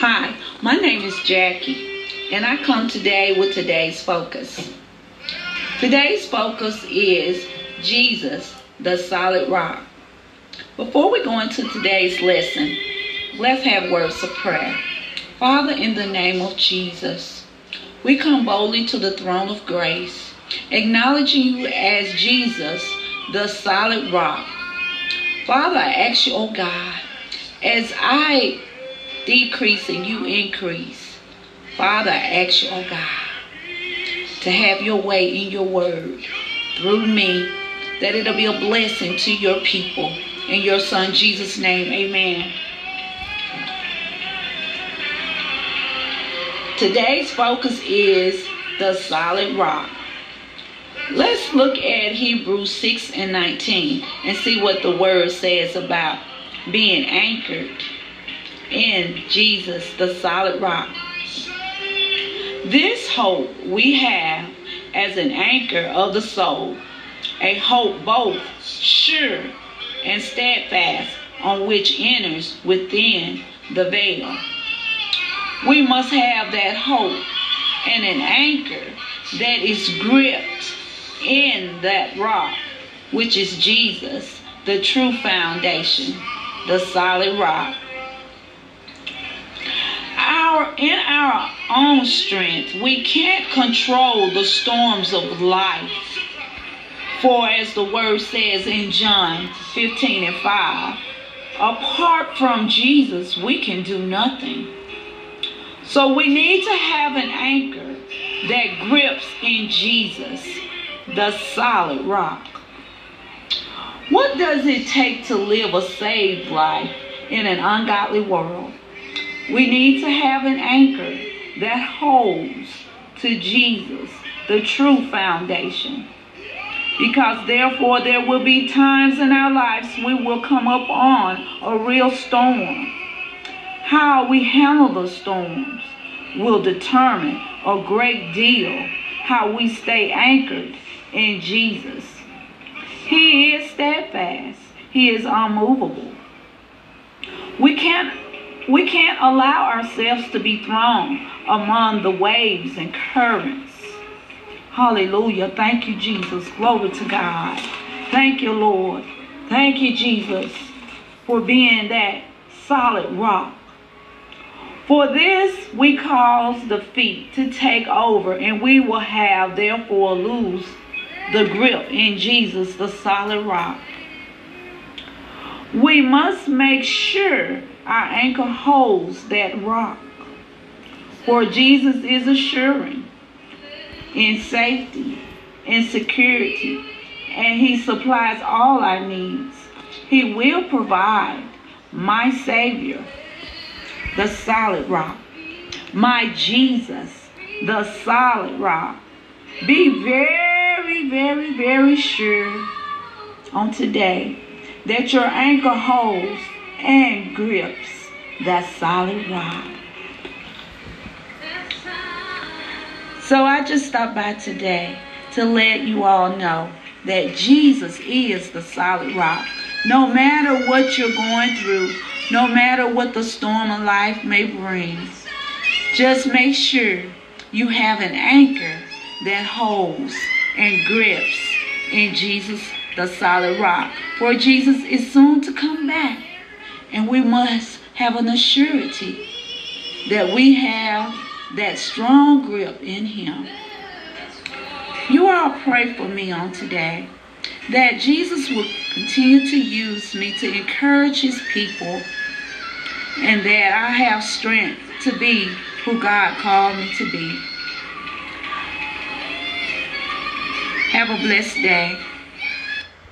Hi, my name is Jackie, and I come today with today's focus. Today's focus is Jesus, the solid rock. Before we go into today's lesson, let's have words of prayer. Father, in the name of Jesus, we come boldly to the throne of grace, acknowledging you as Jesus, the solid rock. Father, I ask you, oh God, as I decrease and you increase, Father, I ask you, oh God, to have your way in your word through me, that it'll be a blessing to your people. In your son Jesus' name, amen. Today's focus is the solid rock. Let's look at Hebrews 6 and 19 and see what the word says about being anchored in Jesus, the solid rock. This hope we have as an anchor of the soul, a hope both sure and steadfast on which enters within the veil. We must have that hope and an anchor that is gripped in that rock, which is Jesus, the true foundation, the solid rock. Our in our own strength, we can't control the storms of life. For as the word says in John 15 and 5, apart from Jesus, we can do nothing. So we need to have an anchor that grips in Jesus, the solid rock. What does it take to live a saved life in an ungodly world? We need to have an anchor that holds to Jesus, the true foundation. Because therefore, there will be times in our lives we will come up on a real storm how we handle the storms will determine a great deal how we stay anchored in Jesus. He is steadfast. He is unmovable. We can't we can't allow ourselves to be thrown among the waves and currents. Hallelujah. Thank you, Jesus. Glory to God. Thank you, Lord. Thank you, Jesus, for being that solid rock for this we cause the feet to take over, and we will have therefore lose the grip in Jesus, the solid rock. We must make sure our anchor holds that rock. For Jesus is assuring in safety, in security, and He supplies all our needs. He will provide my Savior the solid rock. My Jesus, the solid rock. Be very, very, very sure on today that your anchor holds and grips that solid rock. So I just stopped by today to let you all know that Jesus is the solid rock. No matter what you're going through, no matter what the storm of life may bring. Just make sure you have an anchor that holds and grips in Jesus, the solid rock. For Jesus is soon to come back, and we must have an assurance that we have that strong grip in Him. You all pray for me on today that Jesus will continue to use me to encourage His people and that I have strength to be who God called me to be. Have a blessed day.